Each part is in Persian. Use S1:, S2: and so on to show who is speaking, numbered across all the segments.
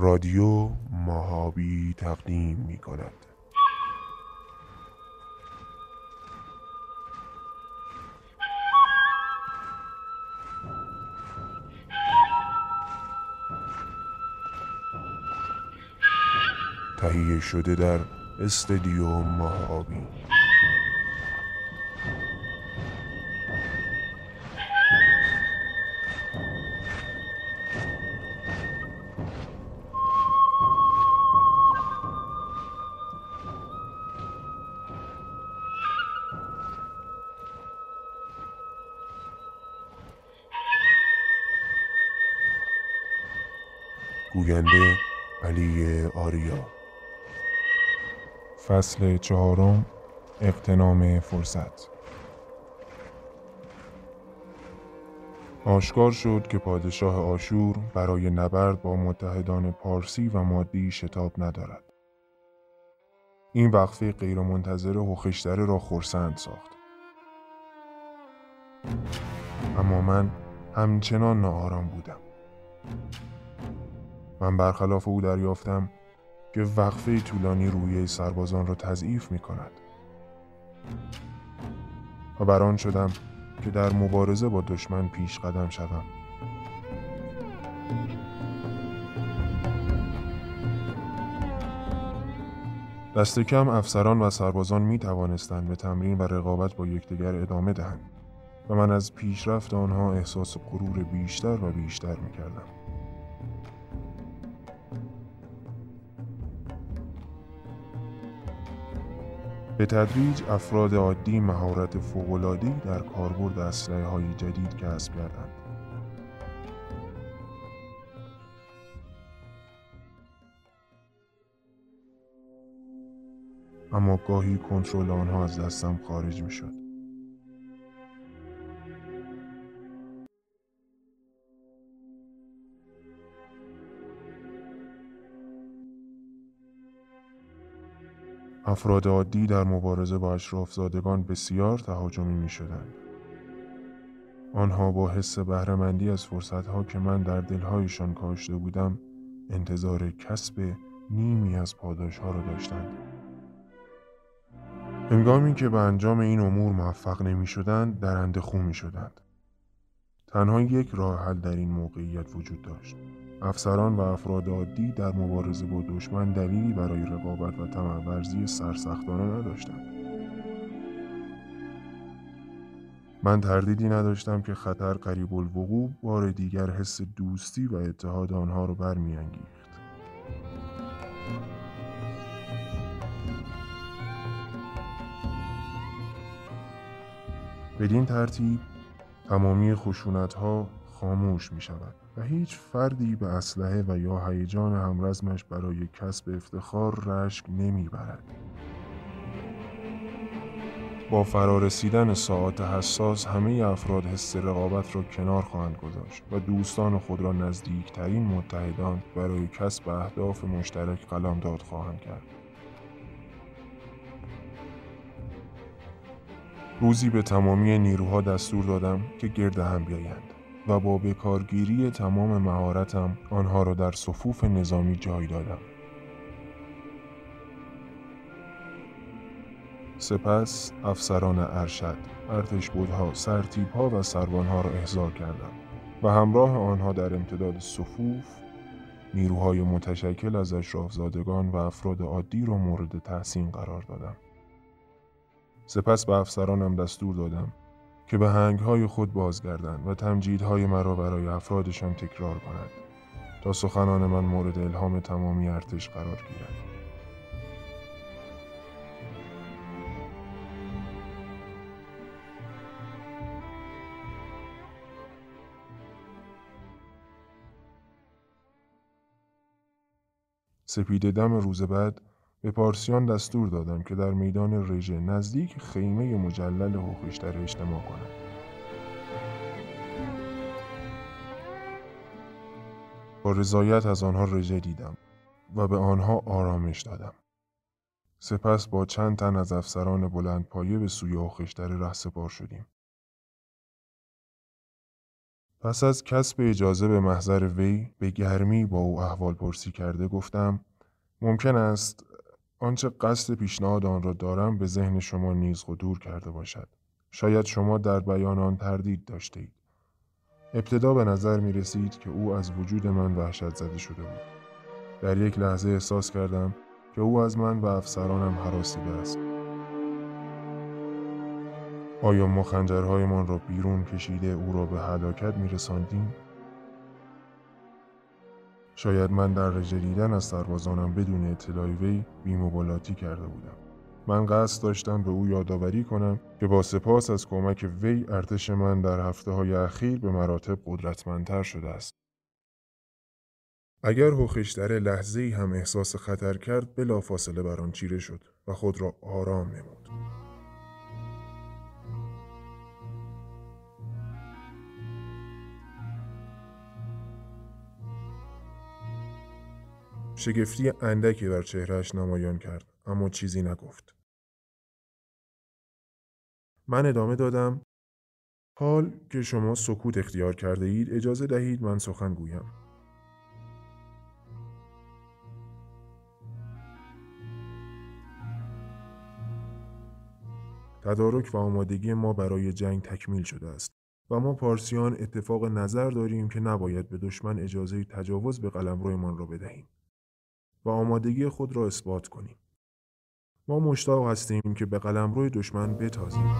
S1: رادیو ماهابی تقدیم می کند تهیه شده در استدیو ماهابی.
S2: فصل چهارم اقتنام فرصت آشکار شد که پادشاه آشور برای نبرد با متحدان پارسی و مادی شتاب ندارد. این وقفه غیرمنتظره هوخشتره را خورسند ساخت. اما من همچنان ناآرام بودم. من برخلاف او دریافتم که وقفه طولانی روی سربازان را تضعیف می کند و بران شدم که در مبارزه با دشمن پیش قدم شدم دست کم افسران و سربازان می توانستند به تمرین و رقابت با یکدیگر ادامه دهند و من از پیشرفت آنها احساس غرور بیشتر و بیشتر می کردم. به تدریج افراد عادی مهارت فوق‌العاده‌ای در کاربرد اسلحه های جدید کسب کردند. اما گاهی کنترل آنها از دستم خارج می شد. افراد عادی در مبارزه با اشرافزادگان بسیار تهاجمی می شدند. آنها با حس بهرهمندی از فرصتها که من در دلهایشان کاشته بودم انتظار کسب نیمی از پاداشها را داشتند. هنگامی که به انجام این امور موفق نمی شدند درنده خو می شدند. تنها یک راه حل در این موقعیت وجود داشت. افسران و افراد عادی در مبارزه با دشمن دلیلی برای رقابت و تمرورزی سرسختانه نداشتند. من تردیدی نداشتم که خطر قریب الوقوع بار دیگر حس دوستی و اتحاد آنها را برمیانگیخت. بدین ترتیب تمامی خشونت ها خاموش می شود. و هیچ فردی به اسلحه و یا هیجان همرزمش برای کسب افتخار رشک نمی‌برد. با فرارسیدن ساعات حساس همه افراد حس رقابت را کنار خواهند گذاشت و دوستان خود را نزدیکترین متحدان برای کسب اهداف مشترک قلمداد خواهند کرد. روزی به تمامی نیروها دستور دادم که گرد هم بیایند. و با بکارگیری تمام مهارتم آنها را در صفوف نظامی جای دادم. سپس افسران ارشد، ارتش بودها، سرتیبها و سربانها را احضار کردم و همراه آنها در امتداد صفوف نیروهای متشکل از اشرافزادگان و افراد عادی را مورد تحسین قرار دادم. سپس به افسرانم دستور دادم که به هنگهای خود بازگردند و تمجیدهای مرا برای افرادشان تکرار کنند تا سخنان من مورد الهام تمامی ارتش قرار گیرد. سپید دم روز بعد به پارسیان دستور دادم که در میدان رژه نزدیک خیمه مجلل هوخشتر اجتماع کنند. با رضایت از آنها رژه دیدم و به آنها آرامش دادم. سپس با چند تن از افسران بلند پایه به سوی هوخشتر ره سپار شدیم. پس از کسب اجازه به محضر وی به گرمی با او احوال پرسی کرده گفتم ممکن است آنچه قصد پیشنهاد آن را دارم به ذهن شما نیز دور کرده باشد. شاید شما در بیان آن تردید داشته اید. ابتدا به نظر می رسید که او از وجود من وحشت زده شده بود. در یک لحظه احساس کردم که او از من و افسرانم حراسیده است. آیا ما خنجرهایمان را بیرون کشیده او را به هلاکت می رساندیم؟ شاید من در رژه دیدن از سربازانم بدون اطلاع وی بیمبالاتی کرده بودم. من قصد داشتم به او یادآوری کنم که با سپاس از کمک وی ارتش من در هفته های اخیر به مراتب قدرتمندتر شده است. اگر هوخشتره لحظه هم احساس خطر کرد بلافاصله بر آن چیره شد و خود را آرام نمود. شگفتی اندکی بر چهرهش نمایان کرد اما چیزی نگفت. من ادامه دادم حال که شما سکوت اختیار کرده اید اجازه دهید من سخن گویم. تدارک و آمادگی ما برای جنگ تکمیل شده است و ما پارسیان اتفاق نظر داریم که نباید به دشمن اجازه تجاوز به قلمرویمان را بدهیم. و آمادگی خود را اثبات کنیم. ما مشتاق هستیم که به قلمرو دشمن بتازیم.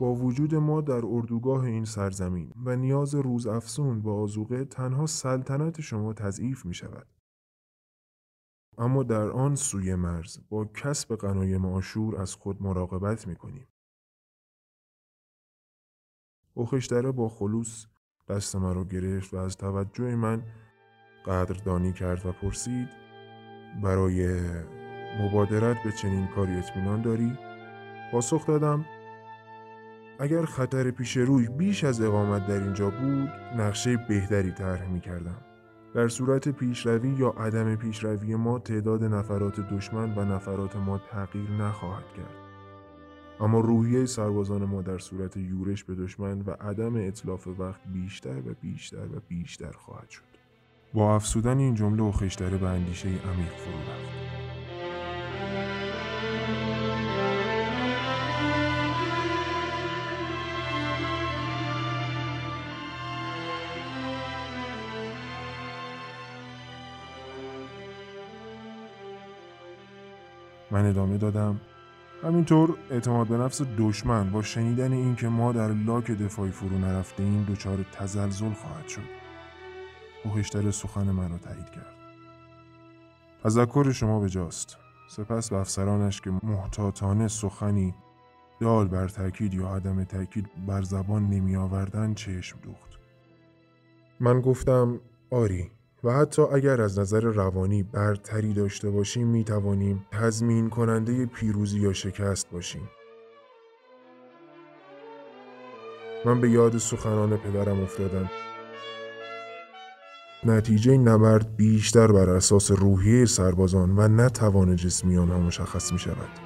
S2: با وجود ما در اردوگاه این سرزمین و نیاز روز افسون با آزوقه تنها سلطنت شما تضعیف می شود. اما در آن سوی مرز با کسب غنایم آشور از خود مراقبت می کنیم. اوخشتره با خلوص دست مرا گرفت و از توجه من قدردانی کرد و پرسید برای مبادرت به چنین کاری اطمینان داری؟ پاسخ دادم اگر خطر پیش روی بیش از اقامت در اینجا بود نقشه بهتری طرح می کردم. در صورت پیشروی یا عدم پیشروی ما تعداد نفرات دشمن و نفرات ما تغییر نخواهد کرد. اما روحیه سربازان ما در صورت یورش به دشمن و عدم اطلاف وقت بیشتر و بیشتر و بیشتر خواهد شد. با افسودن این جمله و خشتره به اندیشه عمیق فرو رفت. من ادامه دادم. همینطور اعتماد به نفس دشمن با شنیدن اینکه ما در لاک دفاعی فرو نرفته این دچار تزلزل خواهد شد. پوهشتر سخن من را تایید کرد. تذکر شما به جاست سپس به افسرانش که محتاطانه سخنی دال بر تاکید یا عدم تاکید بر زبان نمی آوردن چشم دوخت. من گفتم آری. و حتی اگر از نظر روانی برتری داشته باشیم می توانیم تضمین کننده پیروزی یا شکست باشیم. من به یاد سخنان پدرم افتادم. نتیجه نبرد بیشتر بر اساس روحیه سربازان و نه توان جسمی آنها مشخص می شود.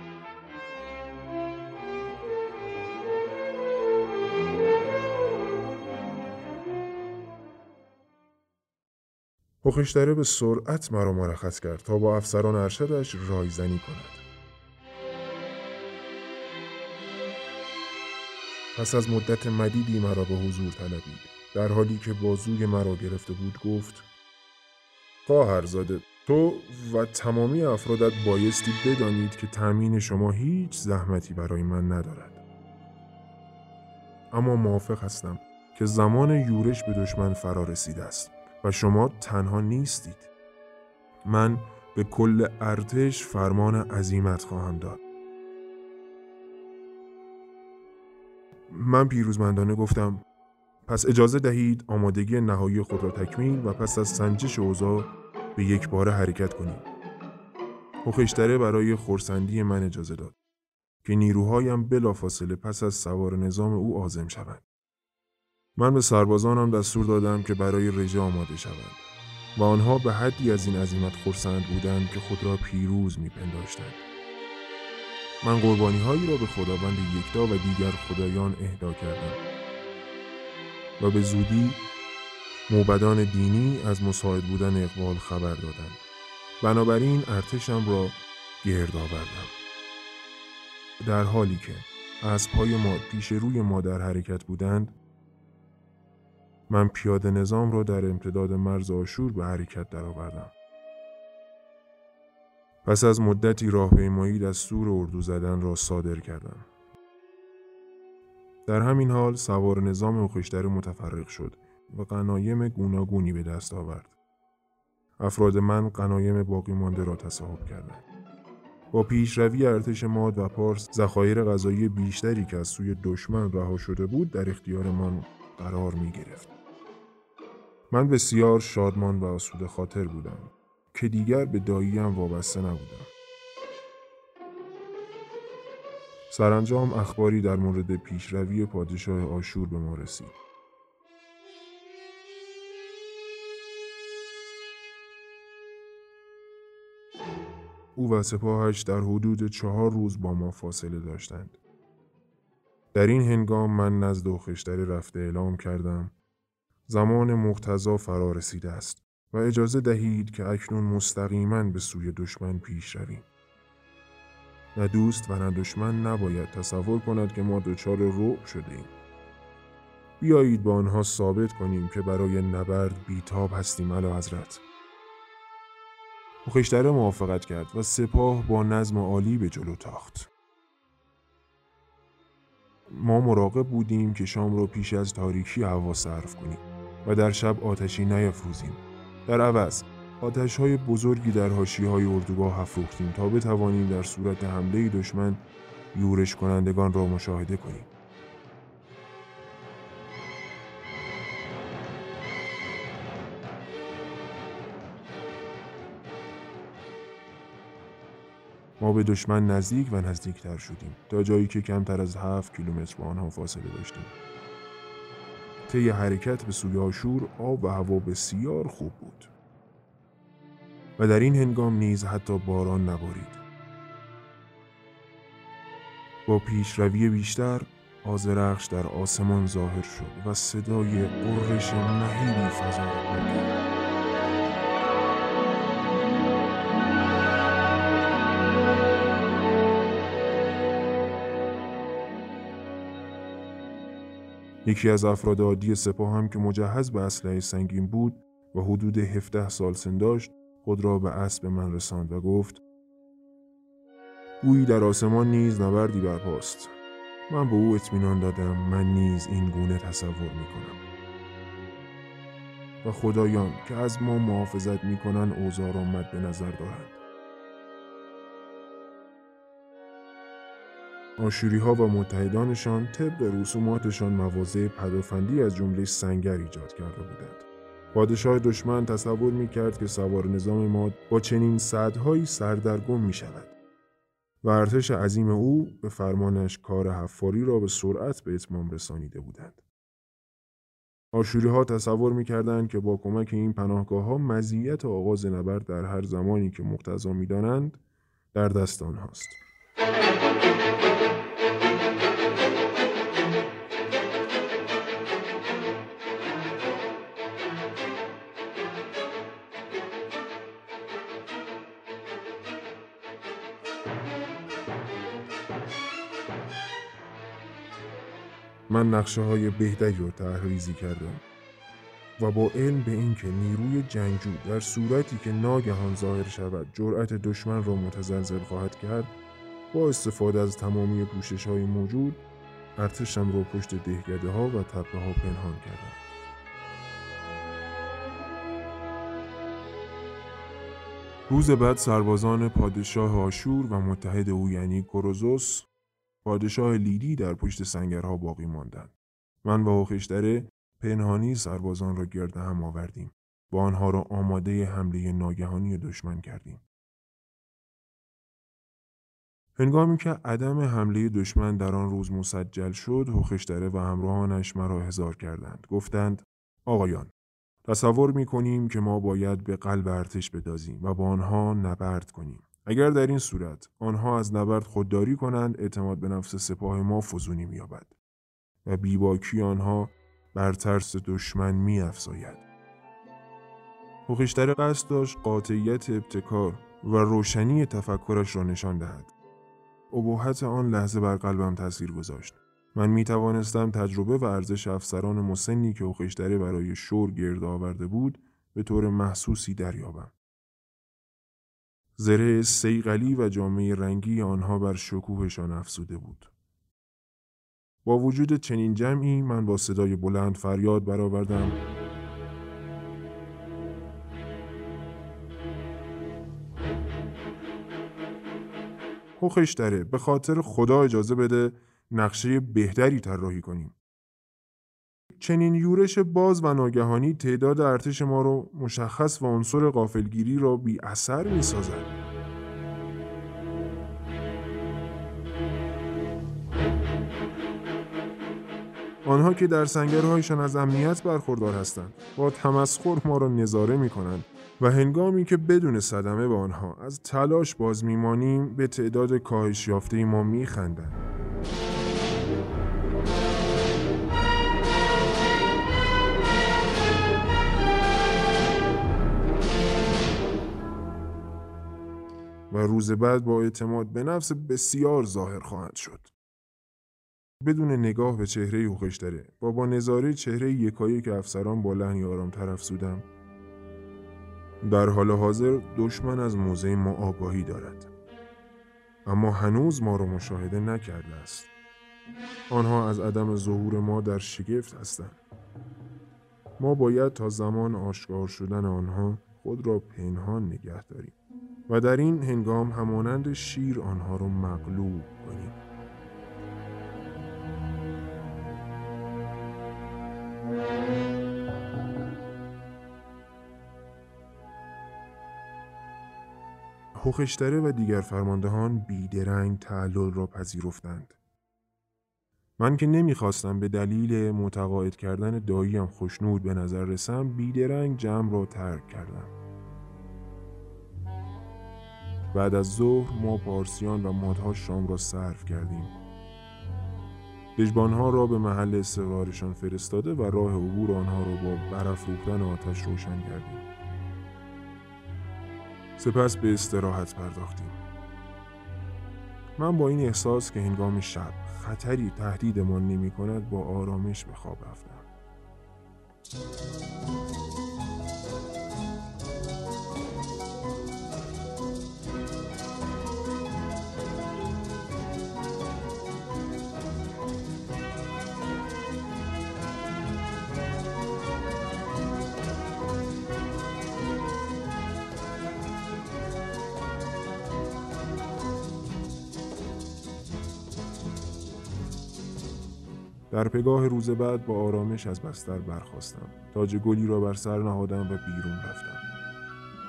S2: پخشتره به سرعت مرا مرخص کرد تا با افسران ارشدش رایزنی کند. پس از مدت مدیدی مرا به حضور طلبید. در حالی که بازوی مرا گرفته بود گفت خواهرزاده تو و تمامی افرادت بایستی بدانید که تأمین شما هیچ زحمتی برای من ندارد. اما موافق هستم که زمان یورش به دشمن فرا رسیده است. و شما تنها نیستید. من به کل ارتش فرمان عظیمت خواهم داد. من پیروزمندانه گفتم پس اجازه دهید آمادگی نهایی خود را تکمیل و پس از سنجش اوضاع به یک بار حرکت کنیم. پخشتره برای خورسندی من اجازه داد که نیروهایم بلافاصله پس از سوار نظام او آزم شوند. من به سربازانم دستور دادم که برای رژه آماده شوند. و آنها به حدی از این عظیمت خرسند بودند که خود را پیروز میپنداشتند من قربانی هایی را به خداوند یکتا و دیگر خدایان اهدا کردم و به زودی موبدان دینی از مساعد بودن اقبال خبر دادند بنابراین ارتشم را گرد آوردم در حالی که اسبهای ما پیش روی ما در حرکت بودند من پیاده نظام را در امتداد مرز آشور به حرکت درآوردم. پس از مدتی راهپیمایی دستور اردو زدن را صادر کردم. در همین حال سوار نظام اوخشتر متفرق شد و قنایم گوناگونی به دست آورد. افراد من قنایم باقی مانده را تصاحب کردند. با پیشروی ارتش ماد و پارس ذخایر غذایی بیشتری که از سوی دشمن رها شده بود در اختیارمان قرار می گرفت. من بسیار شادمان و آسوده خاطر بودم که دیگر به داییم وابسته نبودم. سرانجام اخباری در مورد پیشروی پادشاه آشور به ما رسید. او و سپاهش در حدود چهار روز با ما فاصله داشتند. در این هنگام من نزد و خشتر رفته اعلام کردم زمان مقتضا فرا رسیده است و اجازه دهید که اکنون مستقیما به سوی دشمن پیش رویم. نه دوست و نه دشمن نباید تصور کند که ما دچار رعب شده ایم. بیایید با آنها ثابت کنیم که برای نبرد بیتاب هستیم علا حضرت. مخشتره موافقت کرد و سپاه با نظم عالی به جلو تاخت. ما مراقب بودیم که شام را پیش از تاریکی هوا صرف کنیم و در شب آتشی نیافروزیم. در عوض آتش های بزرگی در هاشی های اردوگاه افروختیم تا بتوانیم در صورت حمله دشمن یورش کنندگان را مشاهده کنیم. ما به دشمن نزدیک و نزدیکتر شدیم تا جایی که کمتر از هفت کیلومتر با آنها فاصله داشتیم طی حرکت به سوی آشور آب و هوا بسیار خوب بود. و در این هنگام نیز حتی باران نبارید. با پیشروی بیشتر آزرخش در آسمان ظاهر شد و صدای قررش مهیبی فضا را یکی از افراد عادی سپاه هم که مجهز به اسلحه سنگین بود و حدود 17 سال سن داشت خود را به اسب من رساند و گفت گویی در آسمان نیز نبردی برپاست. من به او اطمینان دادم من نیز این گونه تصور می کنم و خدایان که از ما محافظت می کنن اوزار آمد به نظر دارند. آشوری ها و متحدانشان طبق رسوماتشان مواضع پدافندی از جمله سنگر ایجاد کرده بودند. پادشاه دشمن تصور می کرد که سوار نظام ما با چنین صدهایی سردرگم می شود و ارتش عظیم او به فرمانش کار حفاری را به سرعت به اتمام رسانیده بودند. آشوری ها تصور می کردند که با کمک این پناهگاه ها مزیت آغاز نبرد در هر زمانی که مقتضا می دانند در دست آنهاست. من نقشه های بهتری رو تحریزی کردم و با علم به اینکه نیروی جنگجو در صورتی که ناگهان ظاهر شود جرأت دشمن را متزلزل خواهد کرد با استفاده از تمامی پوشش های موجود ارتشم را پشت دهگده ها و تپه ها پنهان کردم. روز بعد سربازان پادشاه آشور و متحد او یعنی کروزوس پادشاه لیدی در پشت سنگرها باقی ماندند. من و آخشتره پنهانی سربازان را گرد هم آوردیم. با آنها را آماده حمله ناگهانی دشمن کردیم. هنگامی که عدم حمله دشمن در آن روز مسجل شد، هوخشتره و همراهانش مرا هزار کردند. گفتند: آقایان، تصور می کنیم که ما باید به قلب ارتش بدازیم و با آنها نبرد کنیم. اگر در این صورت آنها از نبرد خودداری کنند اعتماد به نفس سپاه ما فزونی مییابد و بیباکی آنها بر ترس دشمن می افزاید. هوخشتر قصد داشت قاطعیت ابتکار و روشنی تفکرش را نشان دهد. ابهت آن لحظه بر قلبم تاثیر گذاشت. من می توانستم تجربه و ارزش افسران مسنی که هوخشتره برای شور گرد آورده بود به طور محسوسی دریابم. زره سیغلی و جامعه رنگی آنها بر شکوهشان افسوده بود. با وجود چنین جمعی من با صدای بلند فریاد برآوردم هوخش داره به خاطر خدا اجازه بده نقشه بهتری طراحی کنیم چنین یورش باز و ناگهانی تعداد ارتش ما رو مشخص و عنصر قافلگیری را بی اثر می سازد. آنها که در سنگرهایشان از امنیت برخوردار هستند با تمسخر ما را نظاره می کنند و هنگامی که بدون صدمه به آنها از تلاش باز میمانیم به تعداد کاهش یافته ما میخندند و روز بعد با اعتماد به نفس بسیار ظاهر خواهد شد. بدون نگاه به چهره اوخش داره. با نظاره چهره یکایی که افسران با لحنی آرام طرف سودم در حال حاضر دشمن از موضع ما آگاهی دارد. اما هنوز ما را مشاهده نکرده است. آنها از عدم ظهور ما در شگفت هستند. ما باید تا زمان آشکار شدن آنها خود را پنهان نگه داریم. و در این هنگام همانند شیر آنها را مغلوب کنیم هوخشتره و دیگر فرماندهان بیدرنگ تعلل را پذیرفتند. من که نمی‌خواستم به دلیل متقاعد کردن داییم خوشنود به نظر رسم بیدرنگ جمع را ترک کردم. بعد از ظهر ما پارسیان و مادها شام را صرف کردیم. دژبانها را به محل استقرارشان فرستاده و راه عبور آنها را با برافروختن آتش روشن کردیم. سپس به استراحت پرداختیم. من با این احساس که هنگام شب خطری تهدیدمان نمی کند با آرامش به خواب رفتم. در پگاه روز بعد با آرامش از بستر برخواستم تاج گلی را بر سر نهادم و بیرون رفتم.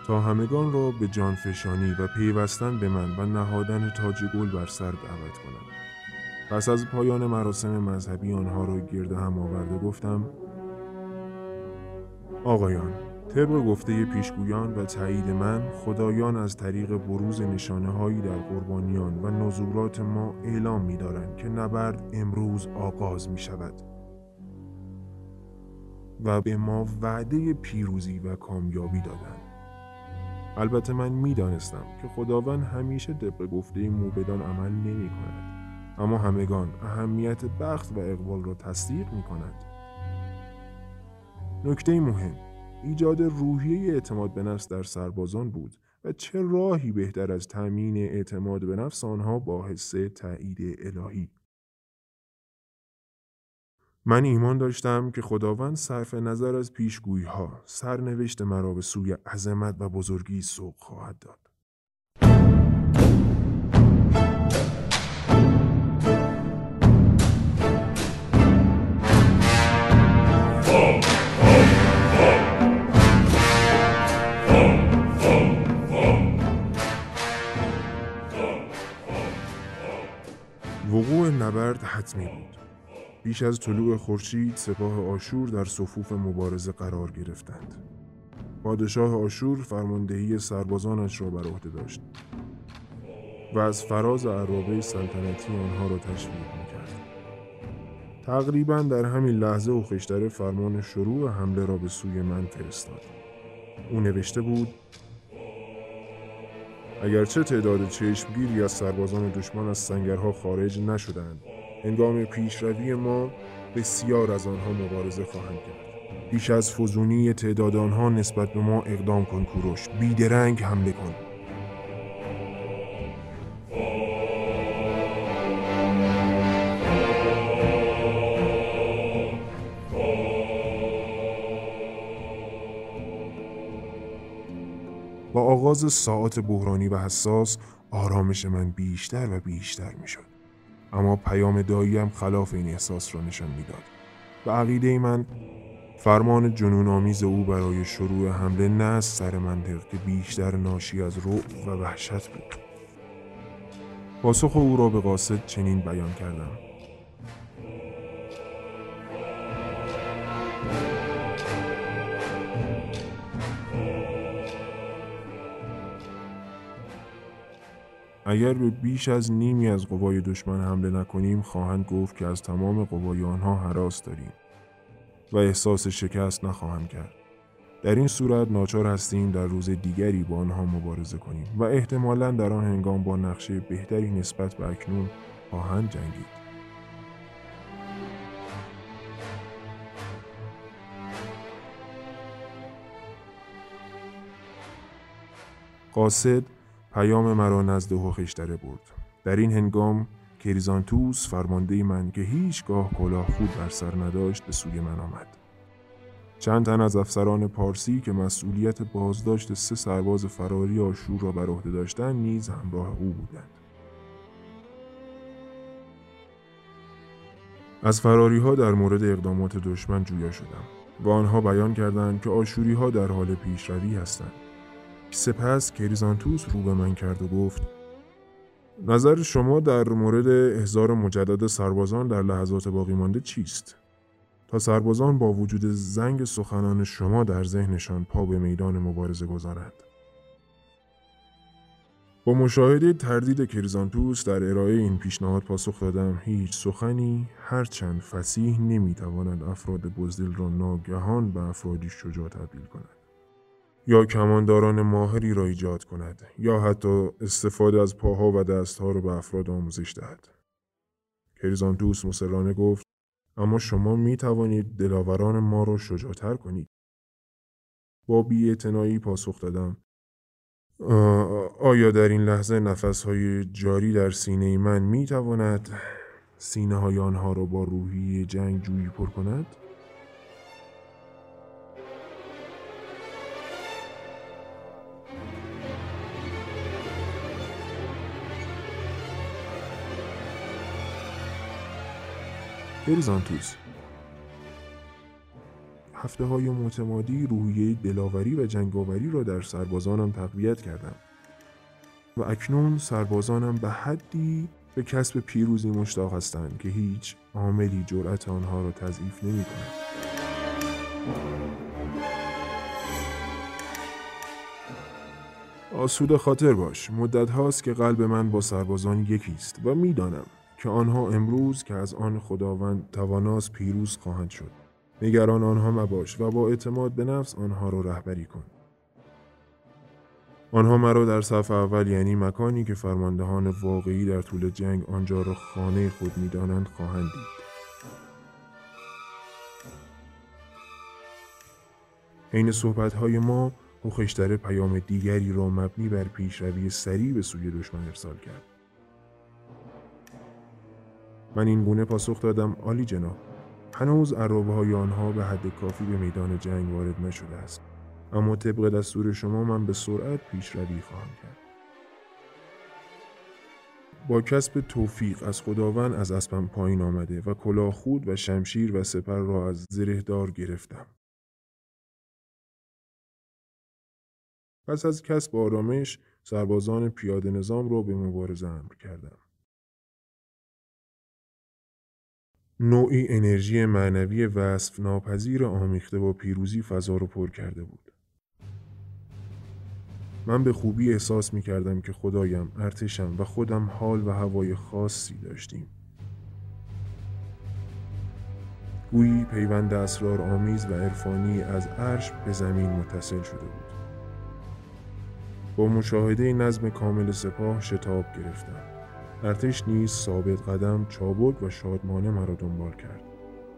S2: تا همگان را به جان فشانی و پیوستن به من و نهادن تاج گل بر سر دعوت کنم. پس از پایان مراسم مذهبی آنها را گرد هم آورده گفتم آقایان طبق گفته پیشگویان و تایید من خدایان از طریق بروز نشانه هایی در قربانیان و نزولات ما اعلام می دارند که نبرد امروز آغاز می شود و به ما وعده پیروزی و کامیابی دادند. البته من می دانستم که خداوند همیشه طبق گفته موبدان عمل نمی کند اما همگان اهمیت بخت و اقبال را تصدیق می کند نکته مهم ایجاد روحیه اعتماد به نفس در سربازان بود و چه راهی بهتر از تأمین اعتماد به نفس آنها با حس تایید الهی؟ من ایمان داشتم که خداوند صرف نظر از پیشگویی ها سرنوشت مرا به سوی عظمت و بزرگی سوق خواهد داد. وقوع نبرد حتمی بود بیش از طلوع خورشید سپاه آشور در صفوف مبارزه قرار گرفتند. پادشاه آشور فرماندهی سربازانش را بر عهده داشت و از فراز عرابه سلطنتی آنها را تشویق می‌کرد. تقریبا در همین لحظه و خشتره فرمان شروع حمله را به سوی من فرستاد. او نوشته بود اگرچه تعداد چشمگیری از سربازان دشمن از سنگرها خارج نشدند هنگام پیشروی ما بسیار از آنها مبارزه خواهند کرد. پیش از فزونی تعداد آنها نسبت به ما اقدام کن کوروش. بیدرنگ حمله کن. با آغاز ساعات بحرانی و حساس آرامش من بیشتر و بیشتر می شد. اما پیام داییم خلاف این احساس را نشان می‌داد. و عقیده من فرمان جنون آمیز او برای شروع حمله نه از سر منطق که بیشتر ناشی از رعب و وحشت بود. پاسخ او را به قاصد چنین بیان کردم. اگر به بیش از نیمی از قوای دشمن حمله نکنیم خواهند گفت که از تمام قوای آنها حراس داریم و احساس شکست نخواهند کرد. در این صورت ناچار هستیم در روز دیگری با آنها مبارزه کنیم و احتمالا در آن هنگام با نقشه بهتری نسبت به اکنون خواهند جنگید. قاصد پیام مرا نزد هوخشتره برد. در این هنگام کریزانتوس فرمانده من که هیچگاه کلاه خود بر سر نداشت به سوی من آمد. چند تن از افسران پارسی که مسئولیت بازداشت سه سرباز فراری آشور را بر عهده داشتند نیز همراه او بودند. از فراری ها در مورد اقدامات دشمن جویا شدم و آنها بیان کردند که آشوری ها در حال پیشروی هستند. سپس کریزانتوس رو به من کرد و گفت نظر شما در مورد احضار مجدد سربازان در لحظات باقی مانده چیست؟ تا سربازان با وجود زنگ سخنان شما در ذهنشان پا به میدان مبارزه گذارند. با مشاهده تردید کریزانتوس در ارائه این پیشنهاد پاسخ دادم هیچ سخنی هرچند فسیح نمی‌تواند افراد بزدل را ناگهان به افرادی شجاع تبدیل کند. یا کمانداران ماهری را ایجاد کند یا حتی استفاده از پاها و دستها را به افراد آموزش دهد. کریزانتوس مصرانه گفت اما شما می توانید دلاوران ما را شجاعتر کنید. با بی پاسخ دادم آیا در این لحظه نفسهای جاری در سینه من می تواند سینه های آنها را با روحی جنگ جویی پر کند؟ پریزانتوس هفته های متمادی روحیه دلاوری و جنگاوری را در سربازانم تقویت کردم و اکنون سربازانم به حدی به کسب پیروزی مشتاق هستند که هیچ عاملی جرأت آنها را تضعیف نمی کند. آسوده خاطر باش مدت هاست که قلب من با سربازان یکی است و می‌دانم که آنها امروز که از آن خداوند تواناست پیروز خواهند شد. نگران آنها مباش و با اعتماد به نفس آنها را رهبری کن. آنها مرا در صف اول یعنی مکانی که فرماندهان واقعی در طول جنگ آنجا را خانه خود می‌دانند خواهند دید. حین صحبتهای ما هوخشتره پیام دیگری را مبنی بر پیشروی سریع به سوی دشمن ارسال کرد. من این گونه پاسخ دادم عالی جناب هنوز عرابه های آنها به حد کافی به میدان جنگ وارد نشده است اما طبق دستور شما من به سرعت پیشروی خواهم کرد. با کسب توفیق از خداوند از اسبم پایین آمده و کلاه خود و شمشیر و سپر را از زرهدار گرفتم. پس از کسب آرامش سربازان پیاده نظام را به مبارزه امر کردم. نوعی انرژی معنوی وصف ناپذیر آمیخته با پیروزی فضا رو پر کرده بود. من به خوبی احساس می کردم که خدایم، ارتشم و خودم حال و هوای خاصی داشتیم. گویی پیوند اسرار آمیز و عرفانی از عرش به زمین متصل شده بود. با مشاهده نظم کامل سپاه شتاب گرفتم. ارتش نیز ثابت قدم چابک و شادمانه مرا دنبال کرد.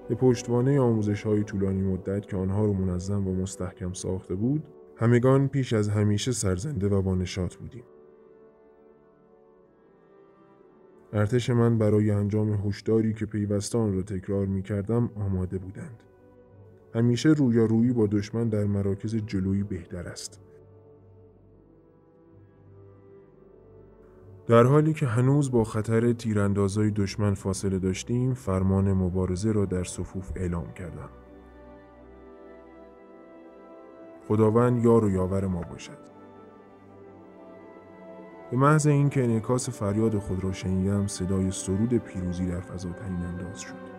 S2: به پشتوانه آموزش های طولانی مدت که آنها را منظم و مستحکم ساخته بود، همگان پیش از همیشه سرزنده و با نشاط بودیم. ارتش من برای انجام هشداری که پیوسته را تکرار می کردم آماده بودند. همیشه رویارویی با دشمن در مراکز جلویی بهتر است. در حالی که هنوز با خطر تیراندازای دشمن فاصله داشتیم فرمان مبارزه را در صفوف اعلام کردم. خداوند یار و یاور ما باشد. به محض اینکه انعکاس فریاد خود را شنیدم صدای سرود پیروزی در فضا تنین انداز شد.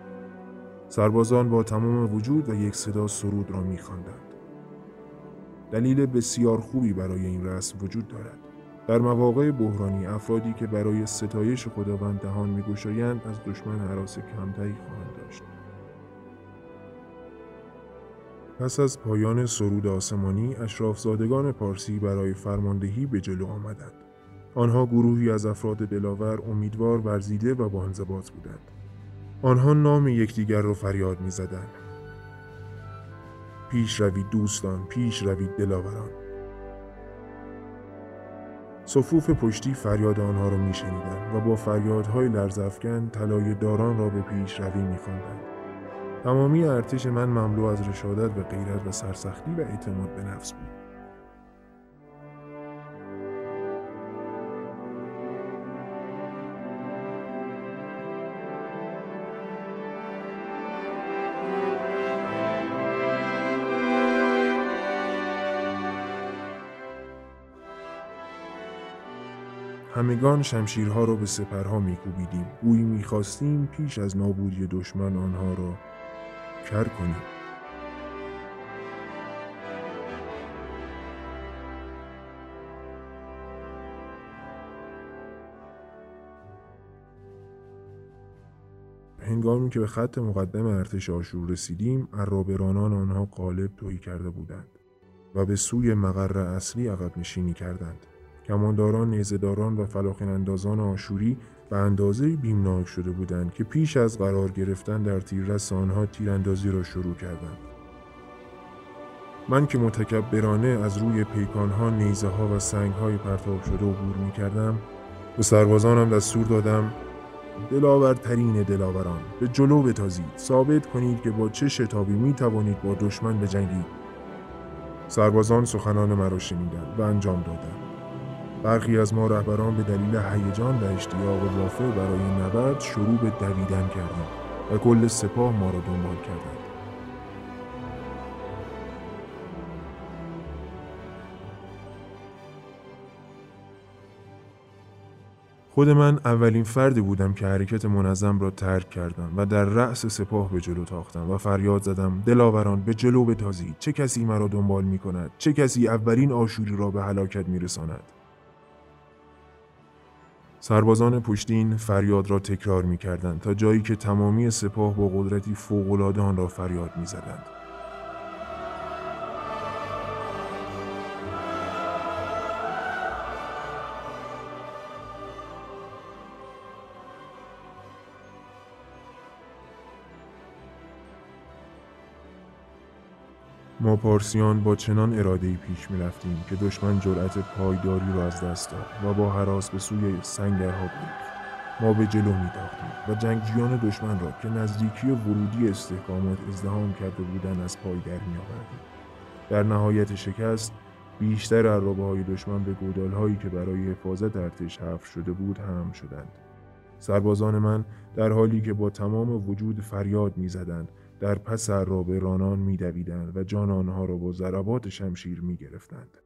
S2: سربازان با تمام وجود و یک صدا سرود را میخواندند. دلیل بسیار خوبی برای این رسم وجود دارد. در مواقع بحرانی افرادی که برای ستایش خداوند دهان میگشایند از دشمن حراس کمتری خواهند داشت. پس از پایان سرود آسمانی اشرافزادگان پارسی برای فرماندهی به جلو آمدند. آنها گروهی از افراد دلاور امیدوار ورزیده و با انضباط بودند. آنها نام یکدیگر را فریاد می‌زدند. پیش روید دوستان پیش روید دلاوران. صفوف پشتی فریاد آنها را میشنیدند و با فریادهای لرزافکن طلای داران را به پیش روی میخواندند. تمامی ارتش من مملو از رشادت و غیرت و سرسختی و اعتماد به نفس بود. همگان شمشیرها را به سپرها میکوبیدیم. گویی می‌خواستیم پیش از نابودی دشمن آنها را کر کنیم. هنگامی که به خط مقدم ارتش آشور رسیدیم عرابرانان آنها قالب تویی کرده بودند و به سوی مقر اصلی عقب نشینی کردند. کمانداران نیزداران و فلاخن اندازان آشوری به اندازه بیمناک شده بودند که پیش از قرار گرفتن در تیررس آنها تیراندازی را شروع کردند. من که متکبرانه از روی پیکانها نیزه ها و سنگ های پرتاب شده عبور می کردم به سربازانم دستور دادم دلاورترین دلاوران به جلو بتازید. ثابت کنید که با چه شتابی می توانید با دشمن بجنگید. سربازان سخنان مرا شنیدند و انجام دادند. برخی از ما رهبران به دلیل هیجان و اشتیاق وافر برای نبرد شروع به دویدن کردیم و کل سپاه ما را دنبال کردند. خود من اولین فردی بودم که حرکت منظم را ترک کردم و در رأس سپاه به جلو تاختم و فریاد زدم دلاوران به جلو بتازید چه کسی مرا دنبال می کند چه کسی اولین آشوری را به هلاکت می رساند سربازان پشتین فریاد را تکرار می کردند تا جایی که تمامی سپاه با قدرتی فوقالعاده آن را فریاد می زدند. ما پارسیان با چنان اراده پیش می رفتیم که دشمن جرأت پایداری را از دست داد و با حراس به سوی سنگرها بود. ما به جلو می داختیم و جنگجویان دشمن را که نزدیکی ورودی استحکامات ازدهام کرده بودند از پای در می آوردیم. در نهایت شکست بیشتر عرابه های دشمن به گودال هایی که برای حفاظت ارتش حفر شده بود هم شدند. سربازان من در حالی که با تمام وجود فریاد می زدند در پس عرابه رانان می و جان آنها را با ضربات شمشیر می گرفتند.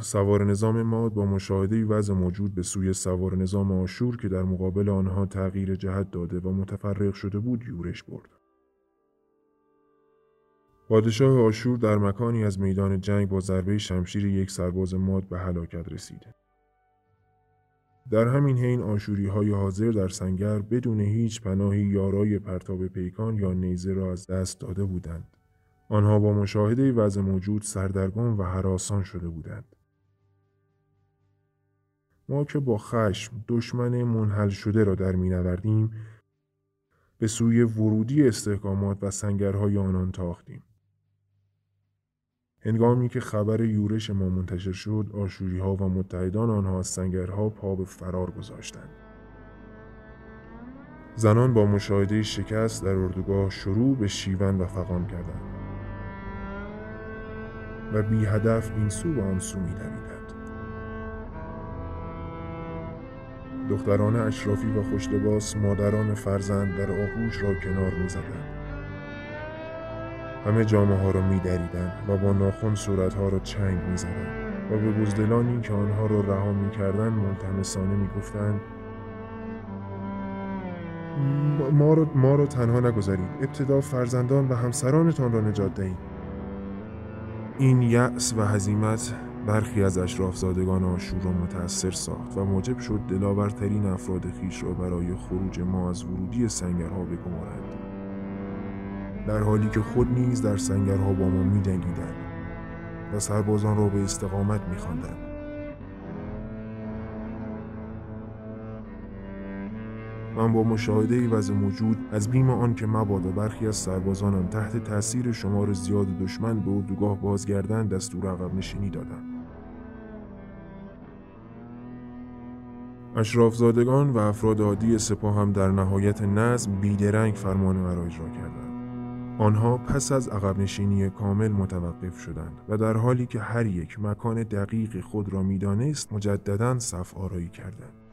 S2: سوار نظام ماد با مشاهده وضع موجود به سوی سوار نظام آشور که در مقابل آنها تغییر جهت داده و متفرق شده بود یورش برد. پادشاه آشور در مکانی از میدان جنگ با ضربه شمشیر یک سرباز ماد به هلاکت رسیده. در همین حین آشوری های حاضر در سنگر بدون هیچ پناهی یارای پرتاب پیکان یا نیزه را از دست داده بودند. آنها با مشاهده وضع موجود سردرگم و حراسان شده بودند. ما که با خشم دشمن منحل شده را در نوردیم به سوی ورودی استحکامات و سنگرهای آنان تاختیم. هنگامی که خبر یورش ما منتشر شد آشوری ها و متحدان آنها از سنگرها پا به فرار گذاشتند زنان با مشاهده شکست در اردوگاه شروع به شیون و فقان کردند و بی هدف این سو و آن سو می دویدند. دختران اشرافی و خوشلباس مادران فرزند در آغوش را کنار می زدند. همه جامعه ها را می دریدن و با ناخون صورت ها را چنگ می زدن و به بزدلانی که آنها را رها می کردن ملتمسانه می گفتن ما را, ما را تنها نگذارید. ابتدا فرزندان و همسرانتان را نجات دهید. این یأس و هزیمت برخی از اشرافزادگان آشور را متأثر ساخت و موجب شد دلاورترین افراد خیش را برای خروج ما از ورودی سنگرها بگمارند. در حالی که خود نیز در سنگرها با ما می جنگیدن و سربازان را به استقامت می خواندند. من با مشاهده وضع موجود از بیم آن که مبادا برخی از سربازانم تحت تاثیر شمار زیاد دشمن به اردوگاه بازگردن دستور عقب نشینی دادم اشرافزادگان و افراد عادی سپاه هم در نهایت نظم بیدرنگ فرمان مرا اجرا کردند آنها پس از عقب نشینی کامل متوقف شدند و در حالی که هر یک مکان دقیق خود را می‌دانست مجددا صف آرایی کردند.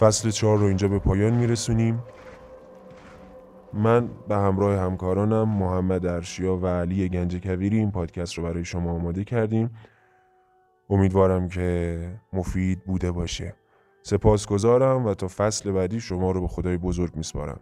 S2: فصل چهار رو اینجا به پایان میرسونیم. من به همراه همکارانم محمد ارشیا و علی گنج کویری این پادکست رو برای شما آماده کردیم. امیدوارم که مفید بوده باشه. سپاسگزارم و تا فصل بعدی شما رو به خدای بزرگ میسپارم.